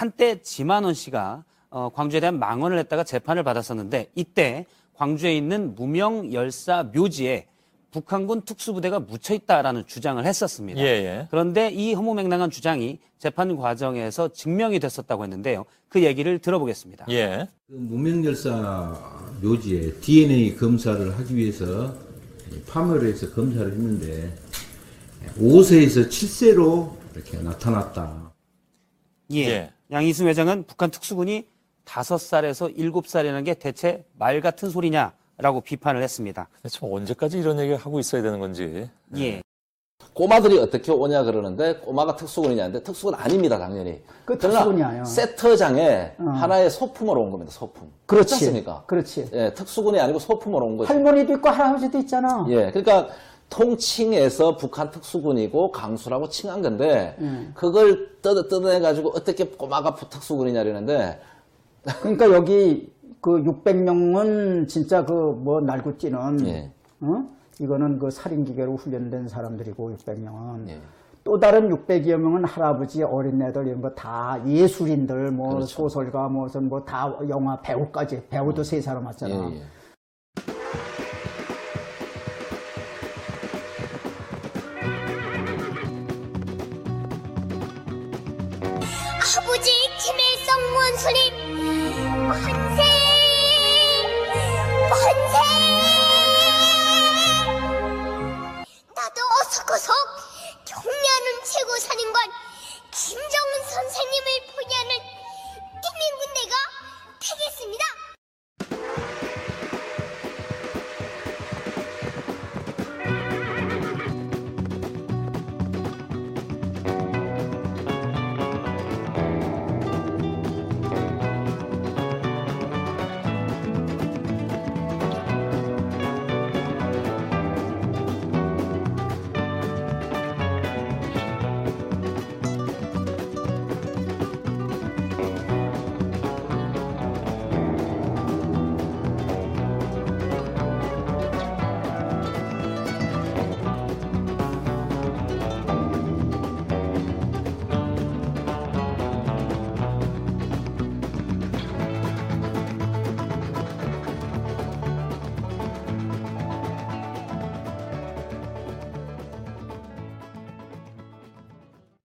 한때 지만원 씨가 어, 광주에 대한 망언을 했다가 재판을 받았었는데 이때 광주에 있는 무명 열사 묘지에 북한군 특수부대가 묻혀 있다라는 주장을 했었습니다. 예, 예. 그런데 이 허무맹랑한 주장이 재판 과정에서 증명이 됐었다고 했는데요. 그 얘기를 들어보겠습니다. 예. 그 무명열사 묘지에 DNA 검사를 하기 위해서 파멸을 해서 검사를 했는데 5세에서 7세로 이렇게 나타났다. 예. 예. 양희순 회장은 북한 특수군이 5살에서 7살이라는 게 대체 말 같은 소리냐라고 비판을 했습니다. 참 언제까지 이런 얘기를 하고 있어야 되는 건지. 예. 꼬마들이 어떻게 오냐 그러는데 꼬마가 특수군이냐는데 특수군 아닙니다 당연히. 그 특수군이 아니야. 세터장에 하나의 소품으로 온 겁니다 소품. 그렇지. 않습니까? 그렇지. 예, 특수군이 아니고 소품으로 온 거죠. 할머니도 있고 할아버지도 있잖아. 예, 그러니까 통칭해서 북한 특수군이고 강수라고 칭한 건데 음. 그걸 뜯어 뜯어내 가지고 어떻게 꼬마가 특수군이냐려는데 그러니까 여기 그 600명은 진짜 그 뭐 날고 뛰는 예. 어? 이거는 그 살인 기계로 훈련된 사람들이고 600명은 예. 또 다른 600여 명은 할아버지 어린애들 이런 거 다 예술인들 뭐 그렇죠. 소설가 무슨 뭐 다 영화 배우까지 배우도 세 사람 왔잖아. 예, 아버지 김일성 원수님